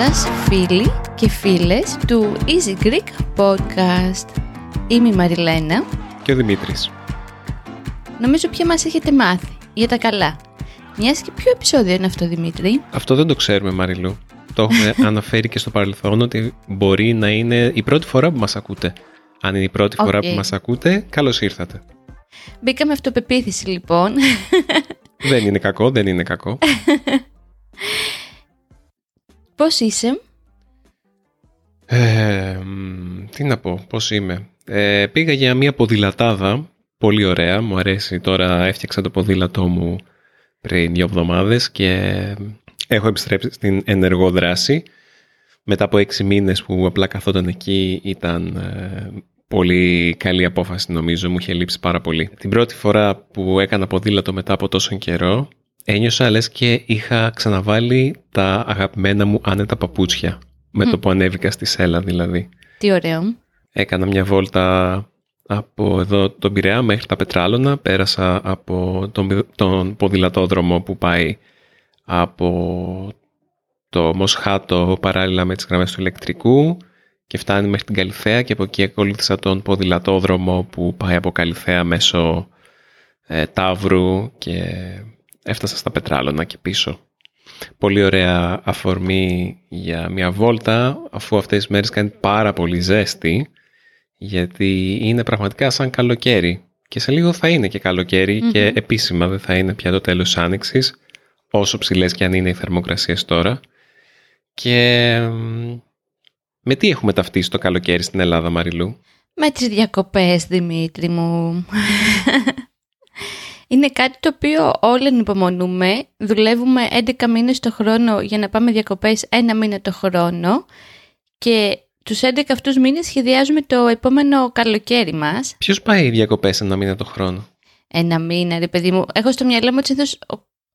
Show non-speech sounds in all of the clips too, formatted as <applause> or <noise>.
Γεια σας φίλοι και φίλες του Easy Greek Podcast. Είμαι η Μαριλένα και ο Δημήτρης. Νομίζω πια μας έχετε μάθει για τα καλά. Μιας και ποιο επεισόδιο είναι αυτό Δημήτρη; Αυτό δεν το ξέρουμε Μαριλού. Το έχουμε <laughs> αναφέρει και στο παρελθόν ότι μπορεί να είναι η πρώτη φορά που μας ακούτε. Αν είναι η πρώτη φορά που μας ακούτε, καλώς ήρθατε. Μπήκαμε αυτοπεποίθηση λοιπόν. Δεν είναι κακό, δεν είναι κακό. <laughs> Πώς είσαι; Ε, τι να πω, πώς είμαι. Ε, πήγα για μια ποδηλατάδα, πολύ ωραία, μου αρέσει. Τώρα έφτιαξα το ποδήλατό μου πριν δύο εβδομάδες και έχω επιστρέψει στην ενεργό δράση. Μετά από έξι μήνες που απλά καθόταν εκεί ήταν ε, πολύ καλή απόφαση νομίζω, μου είχε λείψει πάρα πολύ. Την πρώτη φορά που έκανα ποδήλατο μετά από τόσο καιρό ένιωσα λες και είχα ξαναβάλει τα αγαπημένα μου άνετα παπούτσια με το που ανέβηκα στη Σέλα δηλαδή. Τι ωραίο. Έκανα μια βόλτα από εδώ τον Πειραιά μέχρι τα Πετράλωνα, πέρασα από τον, τον ποδηλατόδρομο που πάει από το Μοσχάτο παράλληλα με τις γραμμές του ηλεκτρικού και φτάνει μέχρι την Καλυθέα και από εκεί ακολούθησα τον ποδηλατόδρομο που πάει από Καλυθέα μέσω ε, Ταύρου και έφτασα στα Πετράλωνα και πίσω. Πολύ ωραία αφορμή για μια βόλτα αφού αυτές τις μέρες κάνει πάρα πολύ ζέστη γιατί είναι πραγματικά σαν καλοκαίρι. Και σε λίγο θα είναι και καλοκαιρι και επίσημα δεν θα είναι πια το τέλος της άνοιξης όσο ψηλές και αν είναι οι θερμοκρασίες τώρα. Και με τι έχουμε ταυτίσει το καλοκαίρι στην Ελλάδα Μαριλού; Με τις διακοπές Δημήτρη μου Είναι κάτι το οποίο όλοι ανυπομονούμε. Δουλεύουμε 11 μήνες το χρόνο για να πάμε διακοπές ένα μήνα το χρόνο και τους 11 αυτούς μήνες σχεδιάζουμε το επόμενο καλοκαίρι μας. Ποιος πάει διακοπές ένα μήνα το χρόνο; Ένα μήνα, ρε παιδί μου. Έχω στο μυαλό μου ότι συνήθως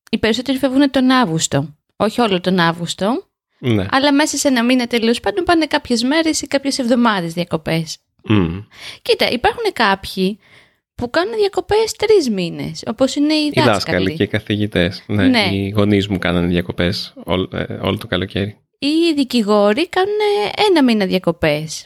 οι περισσότεροι φεύγουν τον Αύγουστο. Όχι όλο τον Αύγουστο. Ναι. Αλλά μέσα σε ένα μήνα τελείως πάντων πάνε κάποιες μέρες ή κάποιες εβδομάδες διακοπές. Κοίτα, υπάρχουν κάποιοι που κάνουν διακοπές τρεις μήνες, όπως είναι οι δάσκαλοι. Οι δάσκαλοι και οι καθηγητές. Ναι, ναι, οι γονείς μου κάνανε διακοπές όλο, ε, όλο το καλοκαίρι. Οι δικηγόροι κάνουν ένα μήνα διακοπές.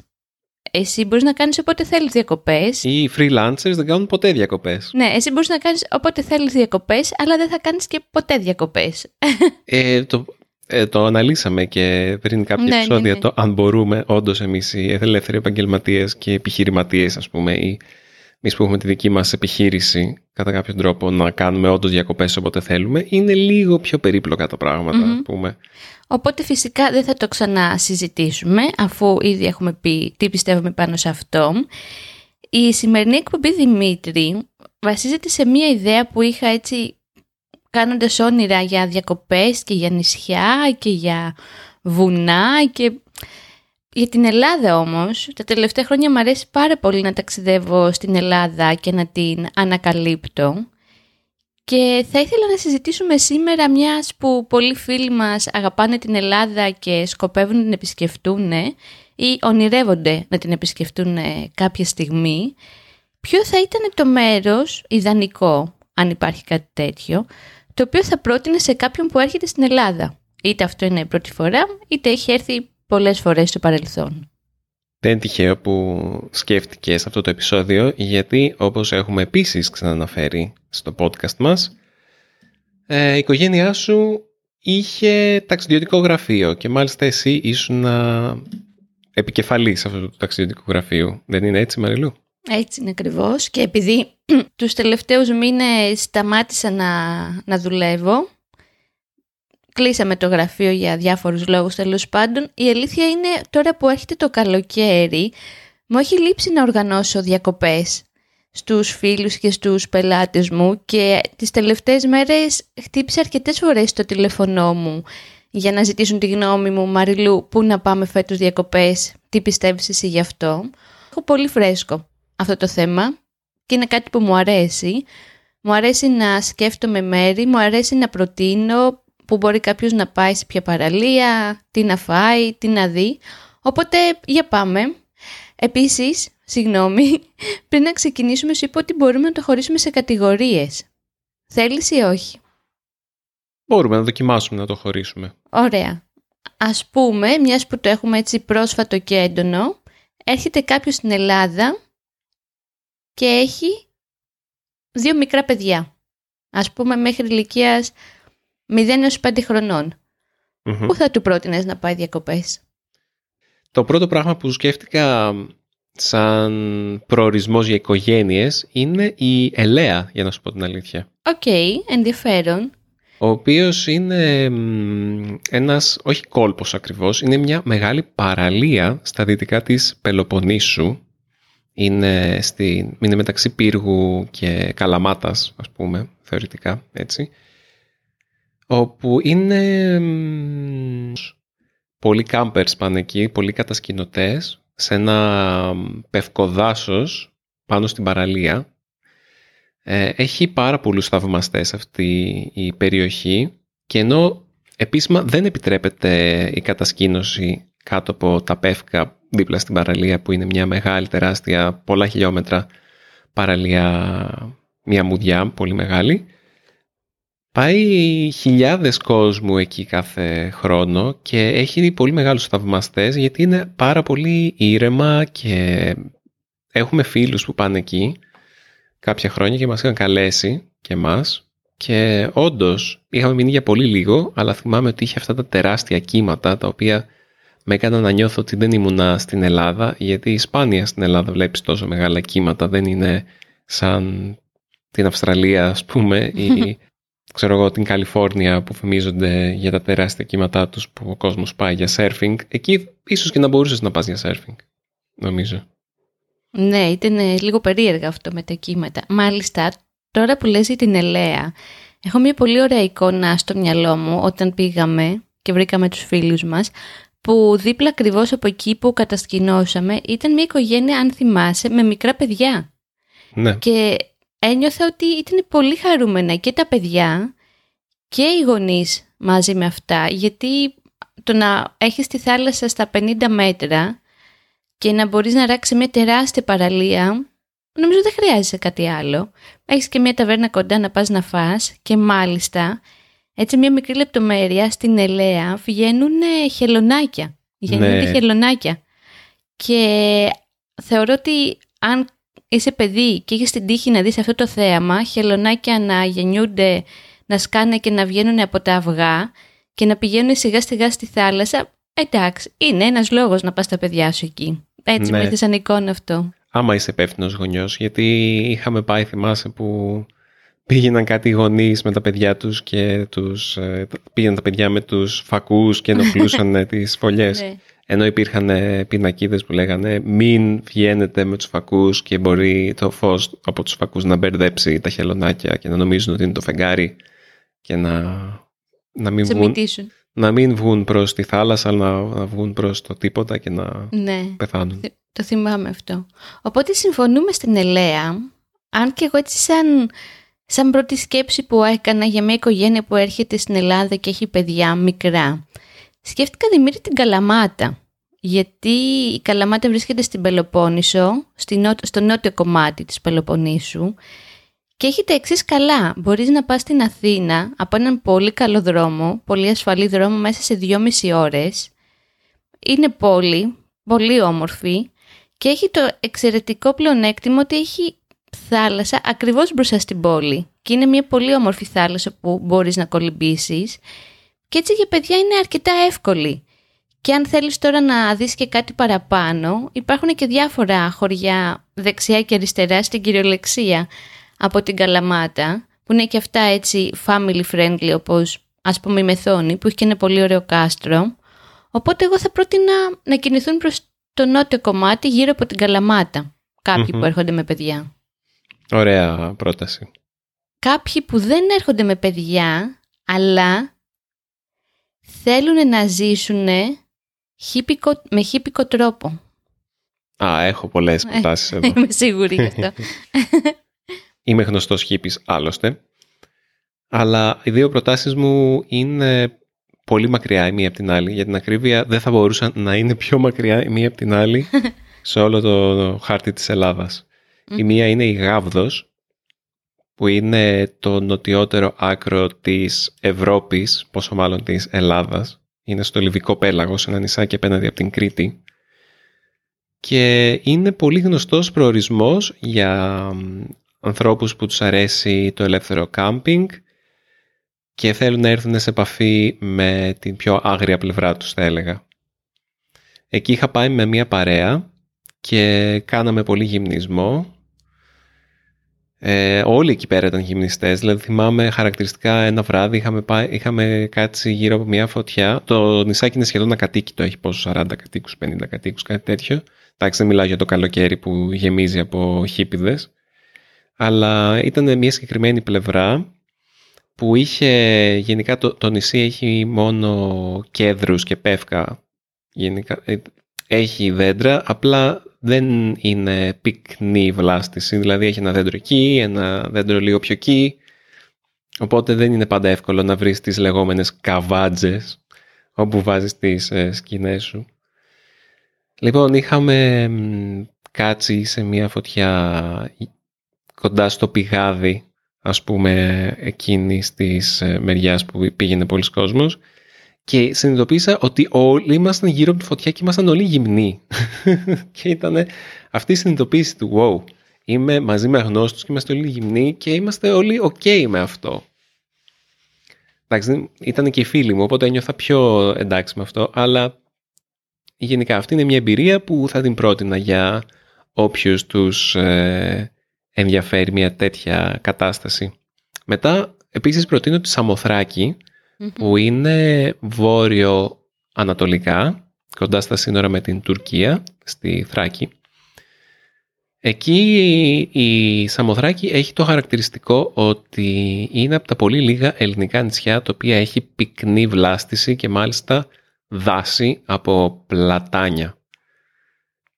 Εσύ μπορείς να κάνεις όποτε θέλεις διακοπές. Οι freelancers δεν κάνουν ποτέ διακοπές. Ναι, εσύ μπορείς να κάνεις όποτε θέλεις διακοπές, αλλά δεν θα κάνεις και ποτέ διακοπές. Ε, το, ε, το αναλύσαμε και πριν κάποια ναι, ναι επεισόδια ναι. το αν μπορούμε όντως εμείς οι ελεύθεροι επαγγελματίες και επιχειρηματίες, ας πούμε, ή εμείς που έχουμε τη δική μας επιχείρηση κατά κάποιο τρόπο να κάνουμε όντως διακοπές όποτε θέλουμε, είναι λίγο πιο περίπλοκα τα πράγματα, mm πούμε. Οπότε φυσικά δεν θα το ξανασυζητήσουμε, αφού ήδη έχουμε πει τι πιστεύουμε πάνω σε αυτό. Η σημερινή εκπομπή Δημήτρη βασίζεται σε μία ιδέα που είχα έτσι κάνοντας όνειρα για διακοπές και για νησιά και για βουνά και για την Ελλάδα όμως, τα τελευταία χρόνια μου αρέσει πάρα πολύ να ταξιδεύω στην Ελλάδα και να την ανακαλύπτω. Και θα ήθελα να συζητήσουμε σήμερα μιας που πολλοί φίλοι μας αγαπάνε την Ελλάδα και σκοπεύουν να την επισκεφτούν ή ονειρεύονται να την επισκεφτούν κάποια στιγμή. Ποιο θα ήταν το μέρος ιδανικό, αν υπάρχει κάτι τέτοιο, το οποίο θα πρότεινε σε κάποιον που έρχεται στην Ελλάδα. Είτε αυτό είναι η πρώτη φορά, είτε έχει έρθει πολλές φορές στο παρελθόν. Δεν είναι τυχαίο που σκέφτηκες σε αυτό το επεισόδιο, γιατί όπως έχουμε επίσης ξαναναφέρει στο podcast μας, ε, η οικογένειά σου είχε ταξιδιωτικό γραφείο και μάλιστα εσύ ήσουν επικεφαλής αυτού του ταξιδιωτικού γραφείου. Δεν είναι έτσι Μαριλού; Έτσι είναι ακριβώς. και επειδή <clears throat> τους τελευταίους μήνες σταμάτησα να, να δουλεύω κλείσαμε το γραφείο για διάφορους λόγους τέλος πάντων. Η αλήθεια είναι τώρα που έρχεται το καλοκαίρι, μου έχει λείψει να οργανώσω διακοπές στους φίλους και στους πελάτες μου και τις τελευταίες μέρες χτύπησε αρκετές φορές το τηλέφωνό μου για να ζητήσουν τη γνώμη μου «Μαριλού, πού να πάμε φέτος διακοπές, τι πιστεύεις εσύ γι' αυτό». Έχω πολύ φρέσκο αυτό το θέμα και είναι κάτι που μου αρέσει. Μου αρέσει να σκέφτομαι μέρη, μου αρέσει να προτείνω που μπορεί κάποιος να πάει σε ποια παραλία, τι να φάει, τι να δει. Οπότε για πάμε. Επίσης, συγγνώμη, <laughs> πριν να ξεκινήσουμε σου είπα ότι μπορούμε να το χωρίσουμε σε κατηγορίες. Θέλεις ή όχι; Μπορούμε να δοκιμάσουμε να το χωρίσουμε. Ωραία. ας πούμε, μιας που το έχουμε έτσι πρόσφατο και έντονο, έρχεται κάποιος στην Ελλάδα και έχει δύο μικρά παιδιά. Ας πούμε μέχρι ηλικίας 0 έως 5 χρονών Πού θα του πρότεινες να πάει διακοπές; Το πρώτο πράγμα που σκέφτηκα σαν προορισμός για οικογένειες είναι η Ελαία, για να σου πω την αλήθεια. OK, okay, ενδιαφέρον. Ο οποίος είναι ένας, όχι κόλπος ακριβώς, είναι μια μεγάλη παραλία στα δυτικά της Πελοποννήσου. Είναι, στη, είναι μεταξύ Πύργου και Καλαμάτας, ας πούμε, θεωρητικά, έτσι. Όπου είναι πολλοί κάμπερς πάνε εκεί, πολλοί κατασκηνωτές, σε ένα πευκοδάσος πάνω στην παραλία. Ε, έχει πάρα πολλούς θαυμαστές αυτή η περιοχή και ενώ επίσημα δεν επιτρέπεται η κατασκήνωση κάτω από τα πεύκα δίπλα στην παραλία που είναι μια μεγάλη τεράστια πολλά χιλιόμετρα παραλία μια μουδιά πολύ μεγάλη Πάει χιλιάδες κόσμου εκεί κάθε χρόνο και έχει πολύ μεγάλους θαυμαστές γιατί είναι πάρα πολύ ήρεμα και έχουμε φίλους που πάνε εκεί κάποια χρόνια και μας είχαν καλέσει και μας και όντως είχαμε μείνει για πολύ λίγο αλλά θυμάμαι ότι είχε αυτά τα τεράστια κύματα τα οποία με έκαναν να νιώθω ότι δεν ήμουνα στην Ελλάδα γιατί σπάνια στην Ελλάδα βλέπεις τόσο μεγάλα κύματα δεν είναι σαν την Αυστραλία ας πούμε ή ξέρω εγώ, την Καλιφόρνια που φημίζονται για τα τεράστια κύματά τους που ο κόσμος πάει για surfing, εκεί ίσως και να μπορούσες να πας για surfing, νομίζω. Ναι, ήταν λίγο περίεργα αυτό με τα κύματα. Μάλιστα, τώρα που λες για την Ελέα, έχω μια πολύ ωραία εικόνα στο μυαλό μου όταν πήγαμε και βρήκαμε τους φίλους μας, που δίπλα ακριβώς από εκεί που κατασκηνώσαμε ήταν μια οικογένεια, αν θυμάσαι, με μικρά παιδιά. Ναι. Και ένιωθα ότι ήταν πολύ χαρούμενα και τα παιδιά και οι γονείς μαζί με αυτά, γιατί το να έχεις τη θάλασσα στα 50 μέτρα και να μπορείς να ράξεις μια τεράστια παραλία, νομίζω δεν χρειάζεσαι κάτι άλλο. Έχεις και μια ταβέρνα κοντά να πας να φας και μάλιστα, έτσι μια μικρή λεπτομέρεια, στην Ελέα βγαίνουν χελωνάκια. Γεννούνται ναι. χελωνάκια. Και θεωρώ ότι αν είσαι παιδί και έχεις την τύχη να δεις αυτό το θέαμα, χελωνάκια να γεννιούνται, να σκάνε και να βγαίνουν από τα αυγά και να πηγαίνουν σιγά σιγά στη θάλασσα, εντάξει, είναι ένας λόγος να πας τα παιδιά σου εκεί. Έτσι ναι. μου ήρθε σαν εικόνα αυτό. Άμα είσαι υπεύθυνος γονιός, γιατί είχαμε πάει, θυμάσαι, που πήγαιναν κάτι γονείς με τα παιδιά τους και τους, ε, πήγαιναν τα παιδιά με τους φακούς και ενοχλούσαν <laughs> τις φωλιές. Ναι. Ενώ υπήρχαν ε, πινακίδες που λέγανε μην βγαίνετε με τους φακούς και μπορεί το φως από τους φακούς να μπερδέψει τα χελωνάκια και να νομίζουν ότι είναι το φεγγάρι και να, να μην βγουν να μην βγουν προς τη θάλασσα, αλλά να, βγουν προς το τίποτα και να ναι, πεθάνουν. Το θυμάμαι αυτό. Οπότε συμφωνούμε στην Ελέα, αν και εγώ έτσι σαν, σαν πρώτη σκέψη που έκανα για μια οικογένεια που έρχεται στην Ελλάδα και έχει παιδιά μικρά, σκέφτηκα Δημήτρη την Καλαμάτα. Γιατί η Καλαμάτα βρίσκεται στην Πελοπόννησο, στο νότιο κομμάτι της Πελοποννήσου και έχει τα εξής καλά. Μπορείς να πας στην Αθήνα από έναν πολύ καλό δρόμο, πολύ ασφαλή δρόμο μέσα σε δυόμιση ώρες. Είναι πόλη, πολύ όμορφη και έχει το εξαιρετικό πλεονέκτημα ότι έχει θάλασσα ακριβώς μπροστά στην πόλη. Και είναι μια πολύ όμορφη θάλασσα που μπορείς να κολυμπήσεις και έτσι για παιδιά είναι αρκετά εύκολη. Και αν θέλεις τώρα να δεις και κάτι παραπάνω, υπάρχουν και διάφορα χωριά δεξιά και αριστερά στην κυριολεξία από την Καλαμάτα, που είναι και αυτά έτσι family friendly όπως ας πούμε η Μεθόνη, που έχει και ένα πολύ ωραίο κάστρο. Οπότε εγώ θα πρότεινα να κινηθούν προς το νότιο κομμάτι γύρω από την Καλαμάτα, που έρχονται με παιδιά. Ωραία πρόταση. Κάποιοι που δεν έρχονται με παιδιά, αλλά θέλουν να ζήσουν με χύπικο τρόπο. Α, έχω πολλές ε, προτάσεις εδώ. Είμαι σίγουρη γι' αυτό. <laughs> Είμαι γνωστός χίπης άλλωστε. Αλλά οι δύο προτάσεις μου είναι πολύ μακριά η μία από την άλλη. Για την ακρίβεια δεν θα μπορούσαν να είναι πιο μακριά η μία από την άλλη <laughs> σε όλο το χάρτη της Ελλάδας. Η μία είναι η Γάβδος που είναι το νοτιότερο άκρο της Ευρώπης, πόσο μάλλον της Ελλάδας. Είναι στο Λιβικό Πέλαγος, ένα νησάκι απέναντι από την Κρήτη. Και είναι πολύ γνωστός προορισμός για ανθρώπους που τους αρέσει το ελεύθερο κάμπινγκ και θέλουν να έρθουν σε επαφή με την πιο άγρια πλευρά τους, θα έλεγα. Εκεί είχα πάει με μια παρέα και κάναμε πολύ γυμνισμό. Ε, όλοι εκεί πέρα ήταν γυμνιστές, δηλαδή θυμάμαι χαρακτηριστικά ένα βράδυ είχαμε, πάει, είχαμε κάτσει γύρω από μια φωτιά. Το νησάκι είναι σχεδόν ακατοίκητο, έχει πόσο 40 κατοίκους, 50 κατοίκους, κάτι τέτοιο. Εντάξει, δεν μιλάω για το καλοκαίρι που γεμίζει από χίπιδες. Αλλά ήταν μια συγκεκριμένη πλευρά που είχε, γενικά το, το νησί έχει μόνο κέδρους και πεύκα. Γενικά, ε, έχει δέντρα, απλά δεν είναι πυκνή βλάστηση. Δηλαδή έχει ένα δέντρο εκεί, ένα δέντρο λίγο πιο εκεί. Οπότε δεν είναι πάντα εύκολο να βρεις τις λεγόμενες καβάτζες όπου βάζεις τις ε, σκηνές σου. Λοιπόν, είχαμε κάτσει σε μια φωτιά κοντά στο πηγάδι, ας πούμε, εκείνης της ε, μεριάς που πήγαινε πολλοί κόσμος και συνειδητοποίησα ότι όλοι ήμασταν γύρω από τη φωτιά και ήμασταν όλοι γυμνοί. <laughs> και ήταν αυτή η συνειδητοποίηση του wow, είμαι μαζί με αγνώστους και είμαστε όλοι γυμνοί και είμαστε όλοι ok με αυτό. Εντάξει, ήταν και οι φίλοι μου, οπότε ένιωθα πιο εντάξει με αυτό, αλλά γενικά αυτή είναι μια εμπειρία που θα την πρότεινα για όποιους τους ε, ενδιαφέρει μια τέτοια κατάσταση. Μετά, επίσης προτείνω τη Σαμοθράκη, που είναι βόρειο-ανατολικά, κοντά στα σύνορα με την Τουρκία, στη Θράκη. Εκεί η Σαμοθράκη έχει το χαρακτηριστικό ότι είναι από τα πολύ λίγα ελληνικά νησιά τα οποία έχει πυκνή βλάστηση και μάλιστα δάση από πλατάνια.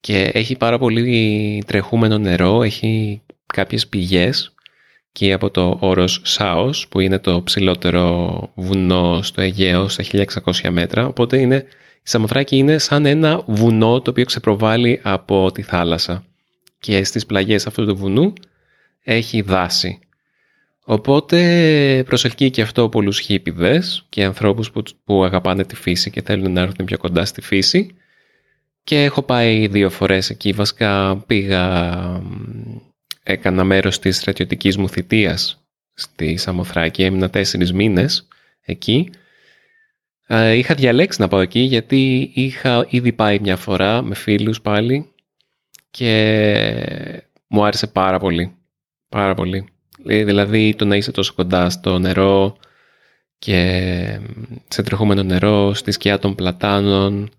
Και έχει πάρα πολύ τρεχούμενο νερό, έχει κάποιες πηγές και από το όρος Σάος που είναι το ψηλότερο βουνό στο Αιγαίο στα 1600 μέτρα. Οπότε είναι, η Σαμοθράκη είναι σαν ένα βουνό το οποίο ξεπροβάλλει από τη θάλασσα. Και στις πλαγιές αυτού του βουνού έχει δάση. Οπότε προσελκύει και αυτό πολλούς χίπηδες και ανθρώπους που, που αγαπάνε τη φύση και θέλουν να έρθουν πιο κοντά στη φύση. Και έχω πάει δύο φορές εκεί, βασικά πήγα έκανα μέρος της στρατιωτικής μου θητείας στη Σαμοθράκη, έμεινα τέσσερις μήνες εκεί. Είχα διαλέξει να πάω εκεί γιατί είχα ήδη πάει μια φορά με φίλους πάλι και μου άρεσε πάρα πολύ. Πάρα πολύ. Ε, δηλαδή το να είσαι τόσο κοντά στο νερό και σε τρεχόμενο νερό, στη σκιά των πλατάνων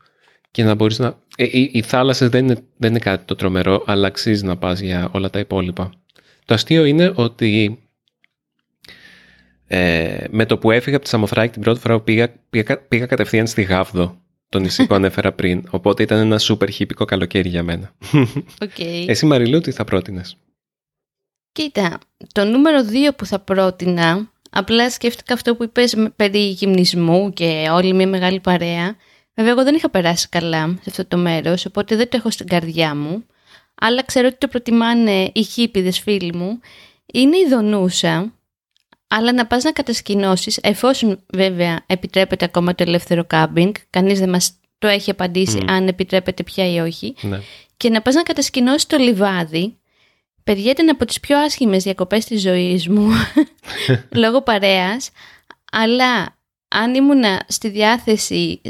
και να μπορείς να... Ε, οι, οι θάλασσες δεν είναι, δεν είναι κάτι το τρομερό, αλλά αξίζει να πας για όλα τα υπόλοιπα. Το αστείο είναι ότι ε, με το που έφυγα από τη Σαμοθράκη την πρώτη φορά πήγα, πήγα, πήγα κατευθείαν στη Γάβδο, το νησί που ανέφερα πριν. Οπότε ήταν ένα σούπερ χύπικο καλοκαίρι για μένα. Okay. Εσύ Μαριλού τι θα πρότεινες; Κοίτα, το νούμερο 2 που θα πρότεινα, απλά σκέφτηκα αυτό που είπες περί γυμνισμού και όλη μια μεγάλη παρέα. Βέβαια, εγώ δεν είχα περάσει καλά σε αυτό το μέρος, οπότε δεν το έχω στην καρδιά μου. Αλλά ξέρω ότι το προτιμάνε οι χίπιδες φίλοι μου. Είναι η Δονούσα, αλλά να πας να κατασκηνώσεις, εφόσον βέβαια επιτρέπεται ακόμα το ελεύθερο κάμπινγκ, κανείς δεν μας το έχει απαντήσει αν επιτρέπεται πια ή όχι, Ναι. και να πας να κατασκηνώσεις το λιβάδι, Παιδιά ήταν από τις πιο άσχημες διακοπές της ζωής μου, <laughs> λόγω παρέας, αλλά αν ήμουνα στη διάθεση,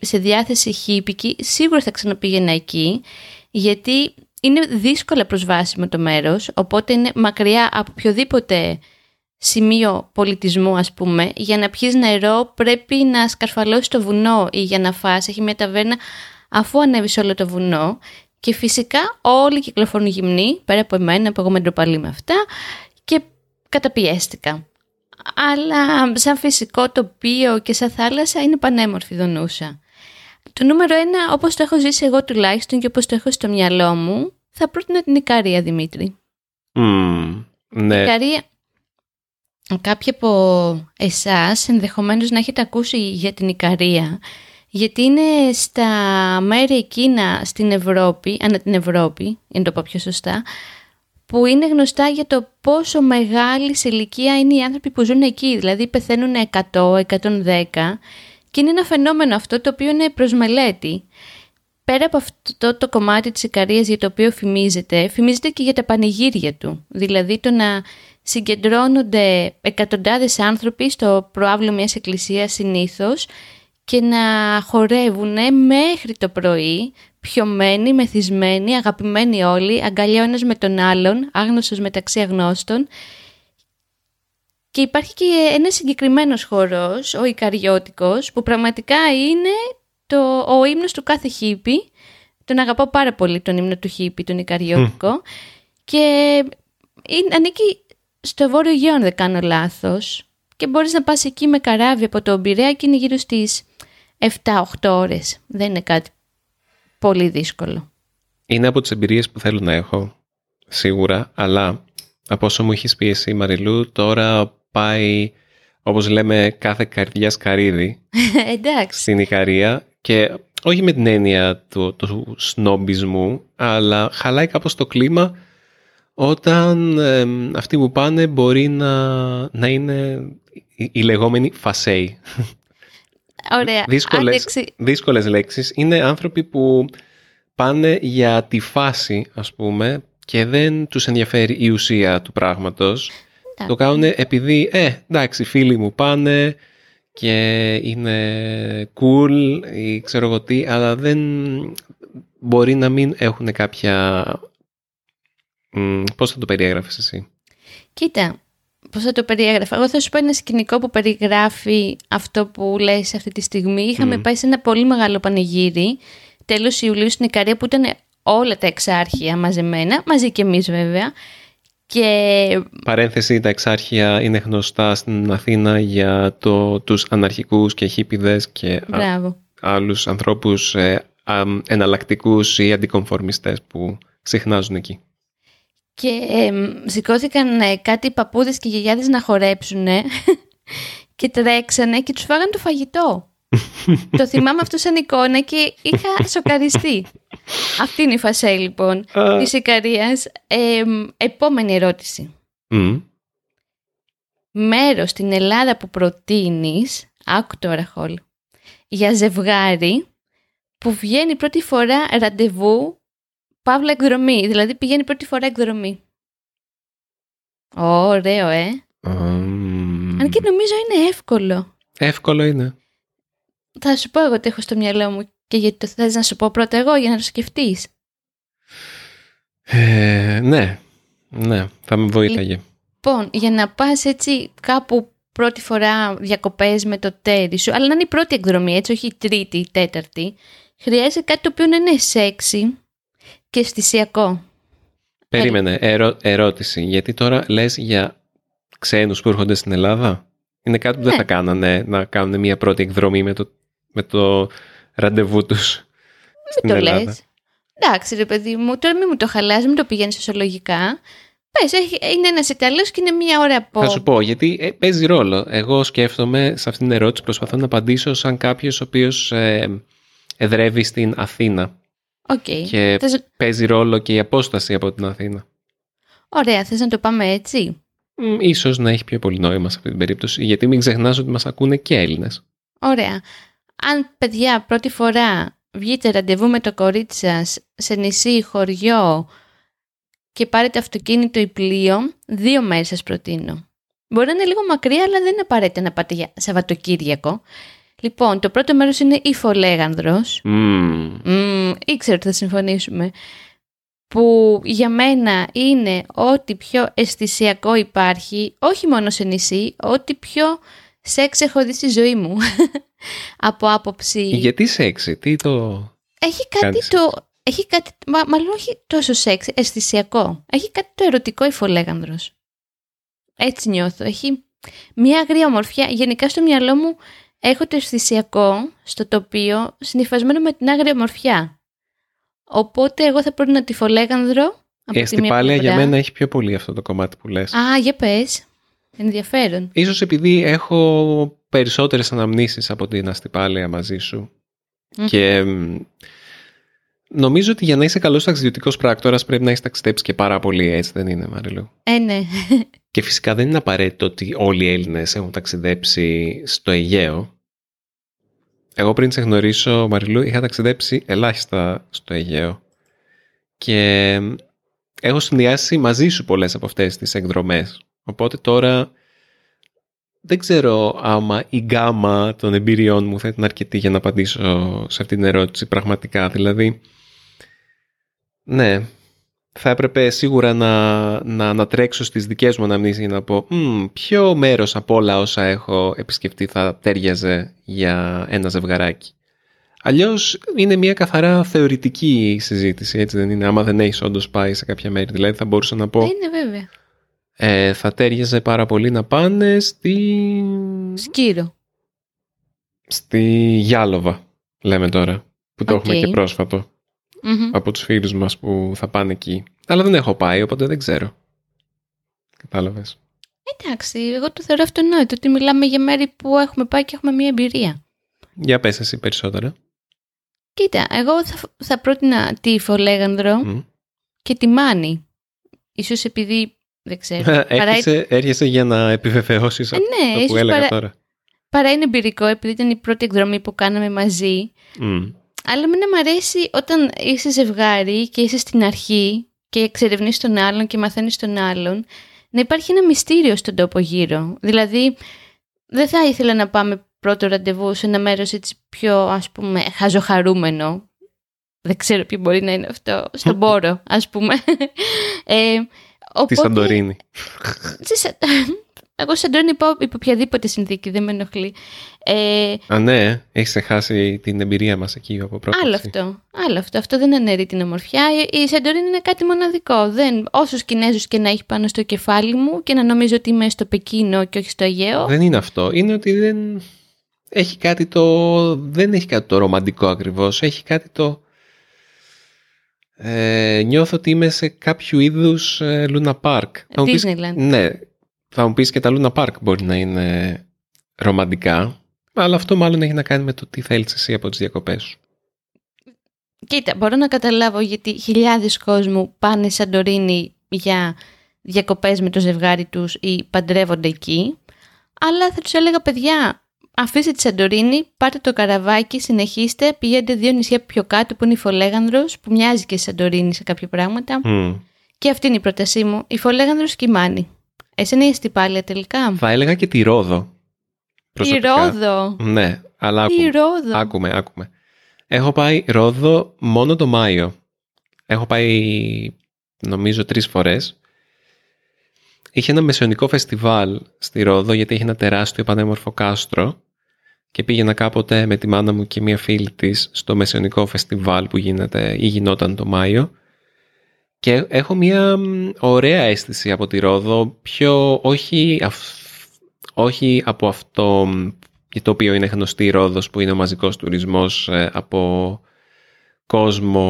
σε διάθεση χύπικη, σίγουρα θα ξαναπήγαινα εκεί, γιατί είναι δύσκολα προσβάσιμο το μέρος, οπότε είναι μακριά από οποιοδήποτε σημείο πολιτισμού ας πούμε. Για να πιείς νερό πρέπει να σκαρφαλώσεις το βουνό ή για να φας, έχει μια ταβέρνα αφού ανέβεις όλο το βουνό. Και φυσικά όλοι κυκλοφορούν γυμνοί, πέρα από εμένα που εγώ με ντροπαλή με αυτά και καταπιέστηκα. Αλλά σαν φυσικό τοπίο και σαν θάλασσα είναι πανέμορφη δονούσα. Το νούμερο ένα, όπως το έχω ζήσει εγώ τουλάχιστον και όπως το έχω στο μυαλό μου, θα πρότεινα την Ικαρία, Δημήτρη. Mm, ναι. Ικαρία, κάποιοι από εσάς ενδεχομένως να έχετε ακούσει για την Ικαρία, γιατί είναι στα μέρη εκείνα στην Ευρώπη, ανά την Ευρώπη, για να το πω πιο σωστά, που είναι γνωστά για το πόσο μεγάλη σε ηλικία είναι οι άνθρωποι που ζουν εκεί. Δηλαδή πεθαίνουν 100, 110 Και είναι ένα φαινόμενο αυτό το οποίο είναι προς μελέτη. Πέρα από αυτό το κομμάτι της Ικαρίας για το οποίο φημίζεται, φημίζεται και για τα πανηγύρια του. Δηλαδή το να συγκεντρώνονται εκατοντάδες άνθρωποι στο προάβλιο μιας εκκλησίας συνήθως και να χορεύουν μέχρι το πρωί, πιωμένοι, μεθυσμένοι, αγαπημένοι όλοι, αγκαλιά ένας με τον άλλον, άγνωστος μεταξύ αγνώστων. Και υπάρχει και ένας συγκεκριμένος χορός, ο Ικαριώτικος, που πραγματικά είναι το, ο ύμνος του κάθε χίπη. Τον αγαπάω πάρα πολύ τον ύμνο του χίπη, τον Ικαριώτικο. Και είναι, ανήκει στο Βόρειο Αιγαίο, αν δεν κάνω λάθος. Και μπορείς να πας εκεί με καράβι από το Μπειραιά και είναι γύρω στις 7-8 ώρες. Δεν είναι κάτι πολύ δύσκολο. Είναι από τις εμπειρίες που θέλω να έχω, σίγουρα, αλλά από όσο μου έχεις πει εσύ Μαριλού, τώρα πάει, όπως λέμε, κάθε καρδιά σκαρίδι <laughs> Εντάξει. στην Ικαρία και όχι με την έννοια του, του σνόμπισμου, αλλά χαλάει κάπως το κλίμα όταν αυτοί που πάνε μπορεί να, να είναι οι, οι λεγόμενοι φασέοι. Ωραία. δύσκολες, Άντεξε. δύσκολες λέξεις. Είναι άνθρωποι που πάνε για τη φάση, ας πούμε, και δεν τους ενδιαφέρει η ουσία του πράγματος. Το κάνουν επειδή, ε, εντάξει, φίλοι μου πάνε και είναι cool ή ξέρω εγώ τι, αλλά δεν μπορεί να μην έχουν κάποια... Μ, πώς θα το περιέγραφες εσύ; Κοίτα, πώς θα το περιέγραφα. Εγώ θα σου πω ένα σκηνικό που περιγράφει αυτό που λες αυτή τη στιγμή. Είχαμε Μμ. πάει σε ένα πολύ μεγάλο πανηγύρι, τέλος Ιουλίου στην Ικαρία, που ήταν όλα τα εξάρχεια μαζεμένα, μαζί και εμείς βέβαια. Και Παρένθεση, τα εξάρχεια είναι γνωστά στην Αθήνα για το, τους αναρχικούς και χίπιδες και α, μπράβο. άλλους ανθρώπους ε, α, εναλλακτικούς ή αντικομφορμιστές που συχνάζουν εκεί. Και εμ, σηκώθηκαν ε, κάτι παππούδες και γιαγιάδες να χορέψουν <laughs> και τρέξανε και τους φάγανε το φαγητό. <laughs> το θυμάμαι αυτό σαν εικόνα και είχα σοκαριστεί. Αυτή είναι η φασέ λοιπόν Α. της Ικαρίας. Εμ, επόμενη ερώτηση. Μμ. Μέρος στην Ελλάδα που προτείνεις, άκου τώρα Χολ, για ζευγάρι που βγαίνει πρώτη φορά ραντεβού, παύλα εκδρομή, δηλαδή πηγαίνει πρώτη φορά εκδρομή. Ωραίο, ε. Μμ. Αν και νομίζω είναι εύκολο. Εύκολο είναι. Θα σου πω εγώ τι έχω στο μυαλό μου και γιατί το θες να σου πω πρώτα εγώ για να το σκεφτείς. Ε, ναι, ναι, θα με βοήθαγε. Λοιπόν, για να πας έτσι κάπου πρώτη φορά διακοπές με το τέρι σου, αλλά να είναι η πρώτη εκδρομή, έτσι, όχι η τρίτη, η τέταρτη, χρειάζεται κάτι το οποίο να είναι σεξι και αισθησιακό. Περίμενε, ερω- ερώτηση. Γιατί τώρα λες για ξένους που έρχονται στην Ελλάδα; Είναι κάτι που δεν Ναι. θα κάνανε να κάνουν μια πρώτη εκδρομή με το, με το ραντεβού τους στην το Ελλάδα; λες. Εντάξει ρε παιδί μου, τώρα μην μου το χαλάς, μην το πηγαίνεις σοσιολογικά. Πες, έχει- είναι ένας Ιταλός και είναι μία ώρα από... Θα σου πω, γιατί ε, παίζει ρόλο. Εγώ σκέφτομαι σε αυτήν την ερώτηση, προσπαθώ να απαντήσω σαν κάποιος ο οποίος ε, εδρεύει στην Αθήνα Οκ. και Θες- παίζει ρόλο και η απόσταση από την Αθήνα. Ωραία, θες να το πάμε έτσι; Μ, Ίσως να έχει πιο πολύ νόημα σε αυτή την περίπτωση, γιατί μην ξεχνάς ότι μας ακούνε και Έλληνες. Ωραία. Αν παιδιά πρώτη φορά βγείτε ραντεβού με το κορίτσι σας σε νησί, χωριό και πάρετε αυτοκίνητο ή πλοίο, δύο μέρες σας προτείνω. Μπορεί να είναι λίγο μακριά, αλλά δεν είναι απαραίτητα να πάτε για Σαββατοκύριακο. Λοιπόν, το πρώτο μέρος είναι η Φολέγανδρος. Μμμ. Μμμ, ήξερα ότι θα συμφωνήσουμε. Που για μένα είναι ό,τι πιο αισθησιακό υπάρχει, όχι μόνο σε νησί, ό,τι πιο σεξ έχω δει στη ζωή μου. <laughs> Από άποψη... Γιατί σεξι, τι το... Έχει κάτι κάνεις; το... Έχει κάτι, μα, μάλλον όχι τόσο σεξ, αισθησιακό. Έχει κάτι το ερωτικό η Φολέγανδρος. Έτσι νιώθω. Έχει μια αγρία ομορφιά. Γενικά στο μυαλό μου έχω το αισθησιακό στο τοπίο συνυφασμένο με την άγρια ομορφιά. Οπότε εγώ θα πρότεινα τη Φολέγανδρο από Η τη μία αστυπάλαια για πλευρά. μένα έχει πιο πολύ αυτό το κομμάτι που λες. Α, για πες. Ενδιαφέρον. Ίσως επειδή έχω περισσότερες αναμνήσεις από την αστυπάλαια μαζί σου. Μμμ. Και μ, νομίζω ότι για να είσαι καλός ταξιδιωτικός πράκτορας πρέπει να έχεις ταξιδέψει και πάρα πολύ, έτσι δεν είναι Μαριλού; Ε, ναι. <laughs> Και φυσικά δεν είναι απαραίτητο ότι όλοι οι Έλληνες έχουν ταξιδέψει στο Αιγαίο. Εγώ πριν σε γνωρίσω, Μαριλού, είχα ταξιδέψει ελάχιστα στο Αιγαίο. Και έχω συνδυάσει μαζί σου πολλές από αυτές τις εκδρομές. Οπότε τώρα δεν ξέρω άμα η γκάμα των εμπειριών μου θα ήταν αρκετή για να απαντήσω σε αυτή την ερώτηση πραγματικά. Δηλαδή, ναι, θα έπρεπε σίγουρα να, να, να τρέξω στις δικές μου αναμνήσεις για να πω ποιο μέρος από όλα όσα έχω επισκεφτεί θα τέριαζε για ένα ζευγαράκι. Αλλιώς είναι μια καθαρά θεωρητική συζήτηση, έτσι δεν είναι, άμα δεν έχεις όντως πάει σε κάποια μέρη. Δηλαδή θα μπορούσα να πω... Είναι βέβαια. Ε, θα τέριαζε πάρα πολύ να πάνε στη... Σκύρο. Στη Γιάλοβα, λέμε τώρα, που το έχουμε και προσφατο από τους φίλους μας που θα πάνε εκεί. Αλλά δεν έχω πάει, οπότε δεν ξέρω. Κατάλαβες. Εντάξει, εγώ το θεωρώ αυτονόητο ότι μιλάμε για μέρη που έχουμε πάει και έχουμε μια εμπειρία. Για πες εσύ περισσότερα. Κοίτα, εγώ θα, θα πρότεινα τη Φολέγανδρο και τη Μάνη. Ίσως επειδή, δεν ξέρω. έρχεσαι, έρχεσαι για να επιβεβαιώσεις ε, ναι, αυτό που έλεγα παρά, τώρα. Παρά είναι εμπειρικό, επειδή ήταν η πρώτη εκδρομή που κάναμε μαζί. Αλλά εμένα μου αρέσει όταν είσαι ζευγάρι και είσαι στην αρχή και εξερευνείς τον άλλον και μαθαίνεις τον άλλον, να υπάρχει ένα μυστήριο στον τόπο γύρω. Δηλαδή, δεν θα ήθελα να πάμε πρώτο ραντεβού σε ένα μέρος έτσι πιο ας πούμε χαζοχαρούμενο. Δεν ξέρω ποιο μπορεί να είναι αυτό. Στον <laughs> πόρο, ας πούμε. Ε, οπότε... Τη Σαντορίνη. Εγώ σαν τον πάω υπό οποιαδήποτε συνθήκη, δεν με ενοχλεί. Ε, Α, ναι, έχεις ξεχάσει την εμπειρία μας εκεί από πρώτα. Άλλο αυτό. Άλλο αυτό. Αυτό δεν αναιρεί την ομορφιά. Η Σαντορίνη είναι κάτι μοναδικό. Δεν, όσους Κινέζους και να έχει πάνω στο κεφάλι μου και να νομίζω ότι είμαι στο Πεκίνο και όχι στο Αιγαίο. Δεν είναι αυτό. Είναι ότι δεν έχει κάτι το... Δεν έχει κάτι το ρομαντικό ακριβώς. Έχει κάτι το... Ε, νιώθω ότι είμαι σε κάποιο είδους ε, Luna Park. Disneyland. ναι, θα μου πεις και τα Luna Park μπορεί να είναι ρομαντικά, αλλά αυτό μάλλον έχει να κάνει με το τι θέλεις εσύ από τις διακοπές σου. Κοίτα, μπορώ να καταλάβω γιατί χιλιάδες κόσμου πάνε Σαντορίνη για διακοπές με το ζευγάρι τους ή παντρεύονται εκεί, αλλά θα τους έλεγα παιδιά, αφήστε τη Σαντορίνη, πάρτε το καραβάκι, συνεχίστε, πηγαίνετε δύο νησιά πιο κάτω που είναι η Φολέγανδρος, που μοιάζει και η Σαντορίνη σε κάποια πράγματα. Και αυτή είναι η πρότασή μου, η Φολέγανδρος και η Μάνη. Εσένα είσαι την πάλι τελικά; Θα έλεγα και τη Ρόδο. Τη Ρόδο; Ναι, αλλά άκουμε. Τη Ρόδο; Άκουμε, άκουμε. Έχω πάει Ρόδο μόνο το Μάιο. Έχω πάει νομίζω τρεις φορές. Είχε ένα μεσαιωνικό φεστιβάλ στη Ρόδο γιατί είχε ένα τεράστιο πανέμορφο κάστρο και πήγαινα κάποτε με τη μάνα μου και μία φίλη της στο μεσαιωνικό φεστιβάλ που γίνεται ή γινόταν το Μάιο και έχω μια ωραία αίσθηση από τη Ρόδο, πιο όχι, όχι από αυτό για το οποίο είναι γνωστή η Ρόδος που είναι ο μαζικός τουρισμός ε, από κόσμο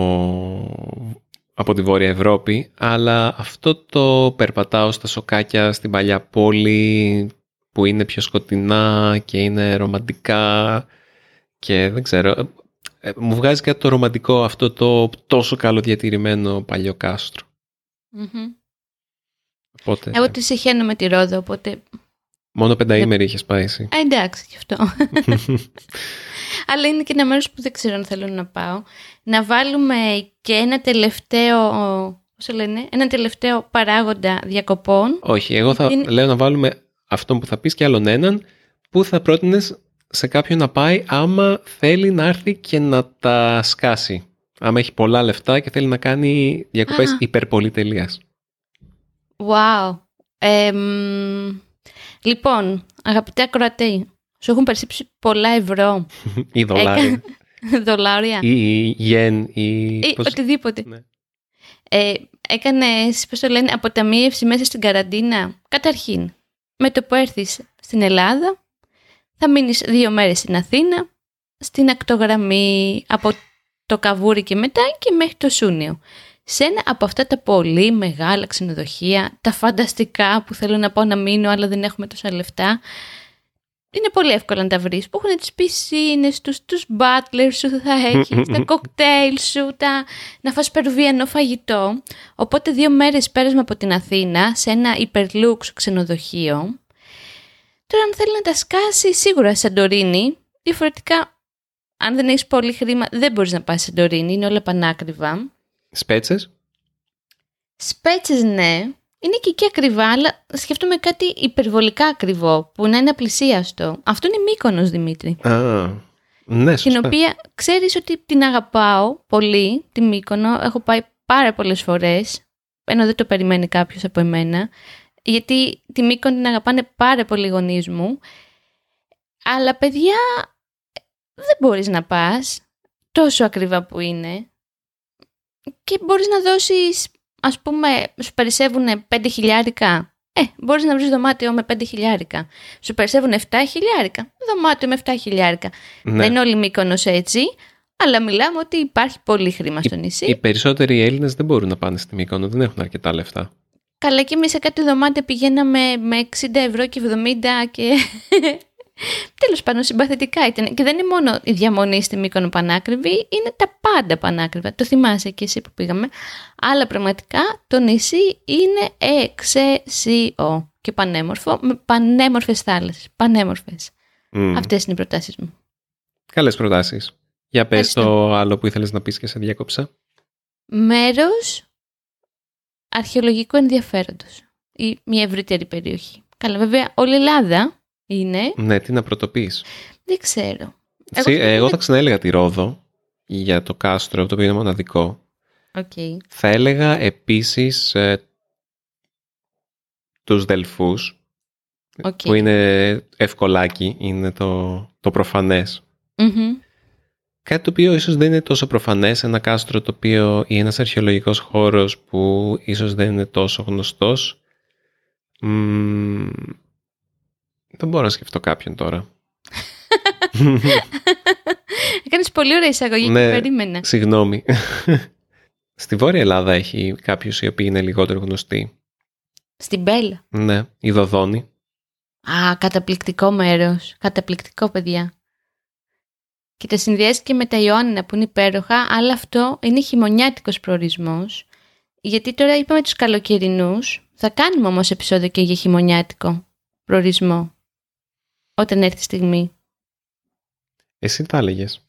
από τη Βόρεια Ευρώπη, αλλά αυτό το περπατάω στα σοκάκια στην παλιά πόλη που είναι πιο σκοτεινά και είναι ρομαντικά και δεν ξέρω, ε, μου βγάζει κάτι το ρομαντικό αυτό το τόσο καλοδιατηρημένο παλιό κάστρο. Οπότε, Εγώ τη συχαίνω με τη Ρόδο, οπότε... Μόνο πενταήμερη είχες πάει εσύ. Ε, εντάξει, γι' αυτό. <laughs> Αλλά είναι και ένα μέρος που δεν ξέρω αν θέλω να πάω. Να βάλουμε και ένα τελευταίο, πώς λένε, ένα τελευταίο παράγοντα διακοπών. Όχι, εγώ θα λέω να βάλουμε αυτό που θα πεις και άλλον έναν που θα πρότεινες σε κάποιον να πάει άμα θέλει να έρθει και να τα σκάσει. Άμα έχει πολλά λεφτά και θέλει να κάνει διακοπές υπερπολιτελείας. Wow. λοιπόν, αγαπητέ ακροατέ, σου έχουν περσύψει πολλά ευρώ. <laughs> ή δολάρια. <laughs> δολάρια. Ή γεν ή... ή οτιδήποτε. Ναι. Ε, έκανες, πώς το λένε, αποταμίευση μέσα στην καραντίνα. Καταρχήν, με το που έρθεις στην Ελλάδα, θα μείνεις δύο μέρες στην Αθήνα, στην ακτογραμμή από το Καβούρι και μετά και μέχρι το Σούνιο. Σε ένα από αυτά τα πολύ μεγάλα ξενοδοχεία, τα φανταστικά που θέλω να πω να μείνω αλλά δεν έχουμε τόσα λεφτά, είναι πολύ εύκολο να τα βρεις, που έχουν τις πισίνες τους, τους butlers σου θα έχεις, <laughs> τα κοκτέιλ σου, τα... να φας περουβιανό φαγητό. Οπότε δύο μέρες πέρασμα από την Αθήνα σε ένα υπερλούξ ξενοδοχείο Τώρα αν θέλει να τα σκάσει σίγουρα Σαντορίνη, διαφορετικά αν δεν έχεις πολύ χρήμα δεν μπορείς να πας σε Ντορίνη, είναι όλα πανάκριβα. Σπέτσες; Σπέτσες ναι, είναι και εκεί ακριβά, αλλά σκέφτομαι κάτι υπερβολικά ακριβό, που να είναι απλησίαστο. Αυτό είναι Μύκονος, Δημήτρη. Α, ναι, σωστά. Την οποία ξέρεις ότι την αγαπάω πολύ, τη Μύκονο. Έχω πάει πάρα πολλές φορές, ενώ δεν το περιμένει κάποιος από εμένα. Γιατί τη Μύκονο την αγαπάνε πάρα πολλοί γονείς μου. Αλλά παιδιά, δεν μπορείς να πας τόσο ακριβά που είναι. Και μπορείς να δώσεις, ας πούμε, σου περισσεύουν 5 χιλιάρικα. Ε, μπορείς να βρεις δωμάτιο με 5 χιλιάρικα. Σου περισσεύουν 7 χιλιάρικα. Δωμάτιο με 7 χιλιάρικα. Ναι. Δεν είναι όλοι Μύκονος έτσι, αλλά μιλάμε ότι υπάρχει πολύ χρήμα στο νησί. Οι περισσότεροι Έλληνες δεν μπορούν να πάνε στη Μύκονο, δεν έχουν αρκετά λεφτά. Καλά και εμείς σε κάτι δωμάτια πηγαίναμε με 60 ευρώ και 70 και... <laughs> Τέλος πάντων συμπαθητικά ήταν. Και δεν είναι μόνο η διαμονή στη Μύκονο πανάκριβη, είναι τα πάντα πανάκριβα. Το θυμάσαι και εσύ που πήγαμε. Αλλά πραγματικά το νησί είναι εξαίσιο και πανέμορφο, με πανέμορφες θάλασσες. Πανέμορφες. Mm. Αυτές είναι οι προτάσεις μου. Καλές προτάσεις. Για πες Ευχαριστώ. το άλλο που ήθελες να πεις και σε διάκοψα. Μέρος αρχαιολογικού ενδιαφέροντος ή μια ευρύτερη περιοχή. Καλά, βέβαια, όλη η Ελλάδα είναι, Ναι, τι να πρωτοπείς. δεν ξέρω. Εσύ, Εγώ- εγώ θα ξαναέλεγα τη Ρόδο για το κάστρο, το οποίο είναι μοναδικό. Οκ. Θα έλεγα επίσης ε, τους Δελφούς, Οκ. που είναι ευκολάκι, είναι το, το προφανές. Μμμ. Κάτι το οποίο ίσως δεν είναι τόσο προφανές, ένα κάστρο το οποίο ή ένας αρχαιολογικός χώρος που ίσως δεν είναι τόσο γνωστός. Μμμ, δεν μπορώ να σκεφτώ κάποιον τώρα. <laughs> Έκανες πολύ ωραία εισαγωγή Ναι. και περίμενα. Συγγνώμη. <laughs> Στη Βόρεια Ελλάδα έχει κάποιους οι οποίοι είναι λιγότερο γνωστοί. Στην Μπέλα. Ναι, η Δοδόνη. Α, καταπληκτικό μέρος. Καταπληκτικό, παιδιά. Και τα συνδυάζει και με τα Ιωάννινα που είναι υπέροχα, αλλά αυτό είναι χειμωνιάτικος προορισμός. Γιατί τώρα είπαμε τους καλοκαιρινούς, θα κάνουμε όμως επεισόδιο και για χειμωνιάτικο προορισμό. Όταν έρθει η στιγμή. Εσύ τα έλεγες.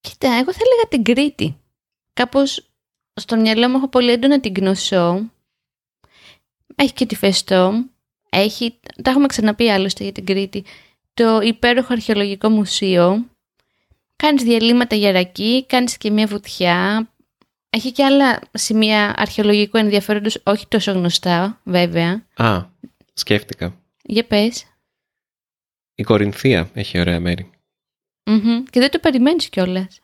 Κοίτα, εγώ θα έλεγα την Κρήτη. Κάπως στο μυαλό μου έχω πολύ έντονα την Κνωσό. Έχει και τη Φεστό. Έχει, τα έχουμε ξαναπεί άλλωστε για την Κρήτη. Το υπέροχο αρχαιολογικό μουσείο. Κάνεις διαλύματα για ρακή, κάνεις και μια βουτιά. Έχει και άλλα σημεία αρχαιολογικού ενδιαφέροντος, όχι τόσο γνωστά βέβαια. Α, σκέφτηκα. Για πες. Η Κορινθία έχει ωραία μέρη. Μμμ. Και δεν το περιμένεις κιόλας.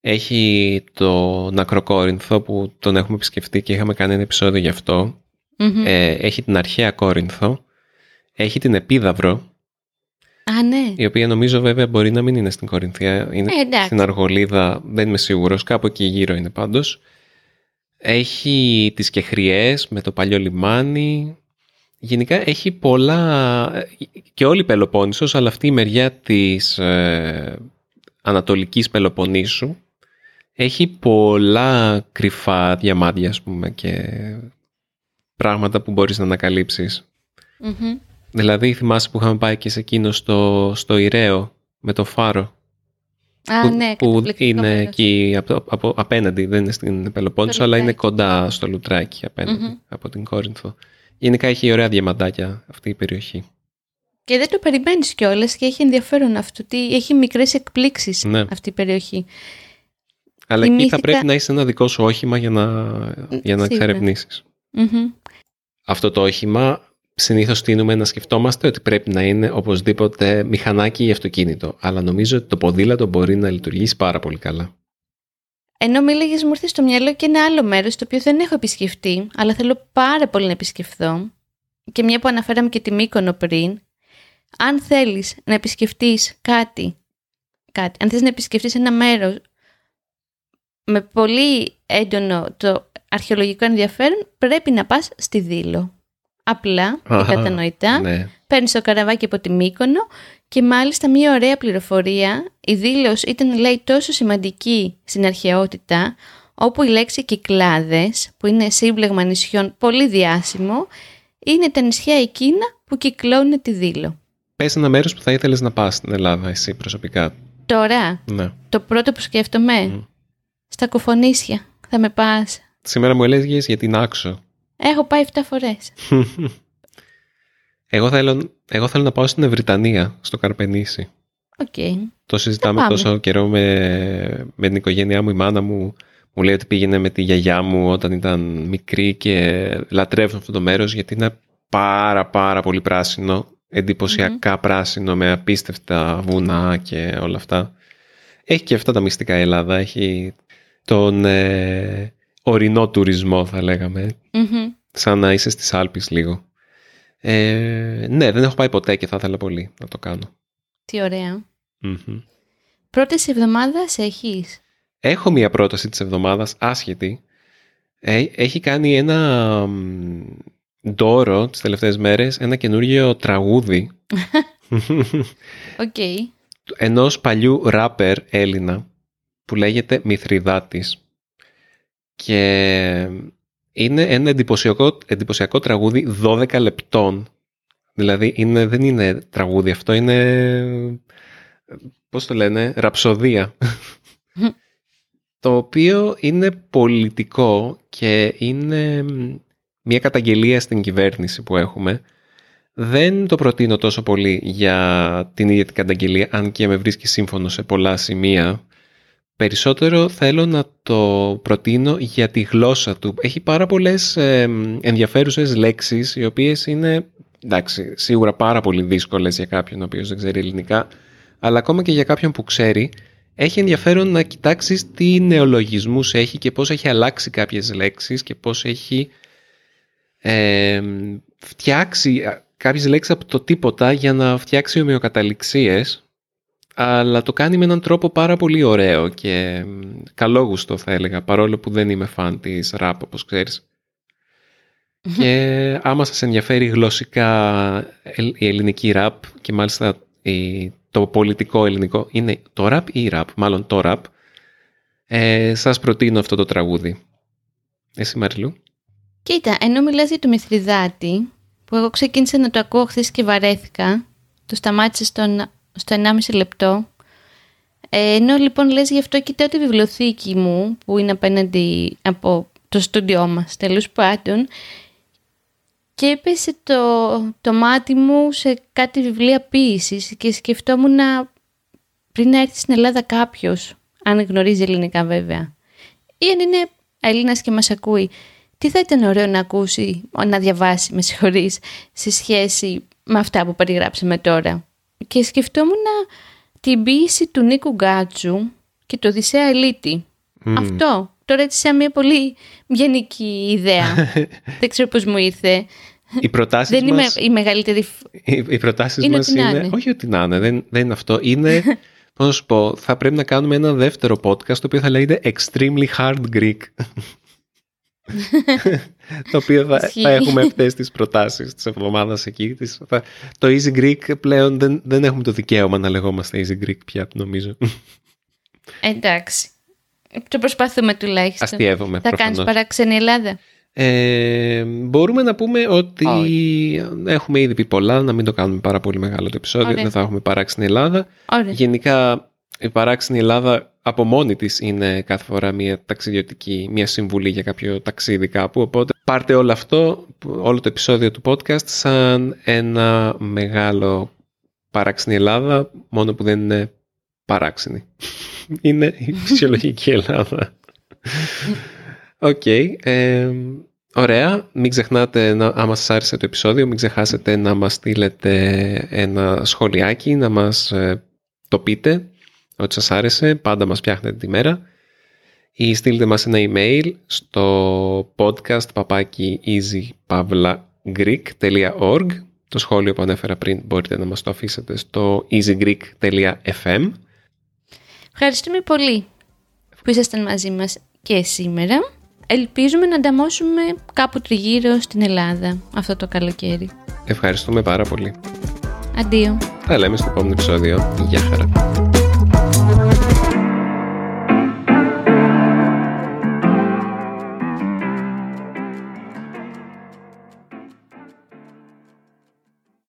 Έχει το Ακροκόρινθο που τον έχουμε επισκεφτεί και είχαμε κάνει ένα επεισόδιο γι' αυτό. Μμμ. Ε, έχει την αρχαία Κόρινθο. Έχει την Επίδαυρο, Α, ναι. η οποία νομίζω βέβαια μπορεί να μην είναι στην Κορινθία. Είναι Ε, εντάξει. στην Αργολίδα, δεν είμαι σίγουρος, κάπου εκεί γύρω είναι πάντως. Έχει τις Κεχριές με το παλιό λιμάνι. Γενικά έχει πολλά, και όλη η Πελοπόννησος, αλλά αυτή η μεριά της ε, Ανατολικής Πελοποννήσου έχει πολλά κρυφά διαμάντια, ας πούμε, και πράγματα που μπορείς να ανακαλύψεις. Μμμ. Δηλαδή, θυμάσαι που είχαμε πάει και σε εκείνο στο, στο Ηραίο, με το φάρο Α, που, ναι, που καταπληκτικό είναι μέρος. εκεί από, από- απέναντι, δεν είναι στην Πελοπόννησο, Στο αλλά είναι Λουτράκι. κοντά στο Λουτράκι απέναντι Μμμ. από την Κόρινθο. Γενικά έχει ωραία διαμαντάκια αυτή η περιοχή. Και δεν το περιμένεις κιόλας και έχει ενδιαφέρον αυτό. Τι, έχει μικρές εκπλήξεις Ναι. αυτή η περιοχή. Αλλά εκεί θα Θυμήθηκα- πρέπει να είσαι ένα δικό σου όχημα για να, για να σίγουρα. εξερευνήσεις. Μμμ. Αυτό το όχημα συνήθως τείνουμε να σκεφτόμαστε ότι πρέπει να είναι οπωσδήποτε μηχανάκι ή αυτοκίνητο. Αλλά νομίζω ότι το ποδήλατο μπορεί να λειτουργήσει πάρα πολύ καλά. Ενώ μίλαγε, μου ήρθε στο μυαλό και ένα άλλο μέρος το οποίο δεν έχω επισκεφτεί, αλλά θέλω πάρα πολύ να επισκεφθώ. Και μια που αναφέραμε και τη Μύκονο πριν, αν θέλεις να επισκεφτείς κάτι, κάτι αν θες να επισκεφτείς ένα μέρος με πολύ έντονο το αρχαιολογικό ενδιαφέρον, πρέπει να πας στη Δήλο. Απλά και Αχα, κατανοητά. Ναι. Παίρνεις το καραβάκι από τη Μύκονο και μάλιστα μια ωραία πληροφορία. Η δήλωση ήταν λέει τόσο σημαντική στην αρχαιότητα όπου η λέξη κυκλάδες που είναι σύμπλεγμα νησιών πολύ διάσημο είναι τα νησιά εκείνα που κυκλώνουν τη Δήλο. Πες ένα μέρος που θα ήθελες να πας στην Ελλάδα εσύ προσωπικά. Τώρα, Ναι. το πρώτο που σκέφτομαι, Μμ. στα Κουφονίσια. Θα με πας. Σήμερα μου έλεγες για τη Νάξο. Έχω πάει 7 φορές. Εγώ θέλω, εγώ θέλω να πάω στην Ευρυτανία, στο Καρπενήσι. Οκ. Το συζητάμε πάμε. τόσο καιρό με, με την οικογένειά μου. Η μάνα μου μου λέει ότι πήγαινε με τη γιαγιά μου όταν ήταν μικρή και λατρεύουν αυτό το μέρος γιατί είναι πάρα πάρα πολύ πράσινο. εντυπωσιακά πράσινο με απίστευτα βουνά και όλα αυτά. Έχει και αυτά τα μυστικά η Ελλάδα. Έχει τον ε, ορεινό τουρισμό θα λέγαμε. Μμμ. Σαν να είσαι στις Άλπεις λίγο. Ε, ναι, δεν έχω πάει ποτέ και θα ήθελα πολύ να το κάνω. Τι ωραία. Μμμ. Πρώτες εβδομάδας έχεις; Έχω μία πρόταση της εβδομάδας, άσχετη. Ε, έχει κάνει ένα μ, δώρο τις τελευταίες μέρες, ένα καινούργιο τραγούδι Οκ. ενός παλιού ράπερ Έλληνα που λέγεται Μηθριδάτης. Και είναι ένα εντυπωσιακό, εντυπωσιακό τραγούδι 12 λεπτών. Δηλαδή είναι, δεν είναι τραγούδι αυτό, είναι πώς το λένε, ραψοδία. το οποίο είναι πολιτικό και είναι μ, μια καταγγελία στην κυβέρνηση που έχουμε. Δεν το προτείνω τόσο πολύ για την ίδια την καταγγελία, αν και με βρίσκει σύμφωνο σε πολλά σημεία. Περισσότερο θέλω να το προτείνω για τη γλώσσα του. Έχει πάρα πολλές ε, ενδιαφέρουσες λέξεις, οι οποίες είναι, εντάξει, σίγουρα πάρα πολύ δύσκολες για κάποιον ο οποίος δεν ξέρει ελληνικά, αλλά ακόμα και για κάποιον που ξέρει, έχει ενδιαφέρον να κοιτάξεις τι νεολογισμούς έχει και πώς έχει αλλάξει κάποιες λέξεις και πώς έχει ε, φτιάξει κάποιες λέξεις από το τίποτα για να φτιάξει ομοιοκαταληξίες αλλά το κάνει με έναν τρόπο πάρα πολύ ωραίο και μ, καλόγουστο θα έλεγα παρόλο που δεν είμαι φαν της ραπ όπως ξέρεις. Και άμα σας ενδιαφέρει γλωσσικά ελ- η ελληνική ραπ και μάλιστα η- το πολιτικό ελληνικό είναι το ραπ ή η ραπ, μάλλον το ραπ, ε, σας προτείνω αυτό το τραγούδι. Εσύ Μαριλού. Κοίτα, ενώ μιλάς για το Μηθριδάτη, που εγώ ξεκίνησα να το ακούω χθες και βαρέθηκα, το σταμάτησε στον, στο 1,5 λεπτό. Ε, ενώ λοιπόν λες γι' αυτό κοιτάω τη βιβλιοθήκη μου, που είναι απέναντι από το στούντιό μας, τέλος πάντων, και έπεσε το, το μάτι μου σε κάτι βιβλία ποίησης και σκεφτόμουν να, πριν να έρθει στην Ελλάδα κάποιος, αν γνωρίζει ελληνικά βέβαια, ή αν είναι Έλληνας και μας ακούει, τι θα ήταν ωραίο να ακούσει, να διαβάσει, με συγχωρείς, σε σχέση με αυτά που περιγράψαμε τώρα. Και σκεφτόμουν την ποίηση του Νίκου Γκάτσου και το Οδυσσέα Ελίτη. Αυτό. Τώρα έτσι σαν μια πολύ γενική ιδέα. <laughs> Δεν ξέρω πώς μου ήρθε. Οι προτάσεις Δεν είμαι μας... η μεγαλύτερη... φ- Οι, οι προτάσεις Είναι μας ότι να είναι... είναι. Όχι ότι να είναι, δεν, δεν είναι αυτό. Είναι, <laughs> πώς να σου πω, θα πρέπει να κάνουμε ένα δεύτερο podcast το οποίο θα λέγεται Extremely Hard Greek. <laughs> το οποίο θα, Ισχύει. θα έχουμε αυτές τις προτάσεις της εβδομάδας εκεί. Τις, θα- το Easy Greek πλέον δεν, δεν έχουμε το δικαίωμα να λεγόμαστε Easy Greek πια, νομίζω. <laughs> Εντάξει. Το προσπαθούμε τουλάχιστον. Αστειεύομαι Θα κάνεις προφανώς. παράξενη Ελλάδα. Ε, μπορούμε να πούμε ότι έχουμε ήδη πει πολλά, να μην το κάνουμε πάρα πολύ μεγάλο το επεισόδιο, Ωραία. δεν θα έχουμε παράξενη Ελλάδα. Ωραία. Γενικά η παράξενη Ελλάδα από μόνη της είναι κάθε φορά μια ταξιδιωτική, μια συμβουλή για κάποιο ταξίδι κάπου. Οπότε πάρτε όλο αυτό, όλο το επεισόδιο του podcast σαν ένα μεγάλο παράξενη Ελλάδα, μόνο που δεν είναι παράξενη. <laughs> είναι η φυσιολογική Ελλάδα. Οκ. ε, ωραία. Μην ξεχνάτε, να, άμα σας άρεσε το επεισόδιο, μην ξεχάσετε να μας στείλετε ένα σχολιάκι, να μας ε, το πείτε ότι σας άρεσε, πάντα μας φτιάχνετε τη μέρα ή στείλτε μας ένα email στο podcast παπάκι easy παύλα greek.org το σχόλιο που ανέφερα πριν μπορείτε να μας το αφήσετε στο easygreek.fm Ευχαριστούμε πολύ που ήσασταν μαζί μας και σήμερα. Ελπίζουμε να ανταμώσουμε κάπου τριγύρω στην Ελλάδα αυτό το καλοκαίρι. Ευχαριστούμε πάρα πολύ. Αντίο. Τα λέμε στο επόμενο επεισόδιο. Γεια χαρά.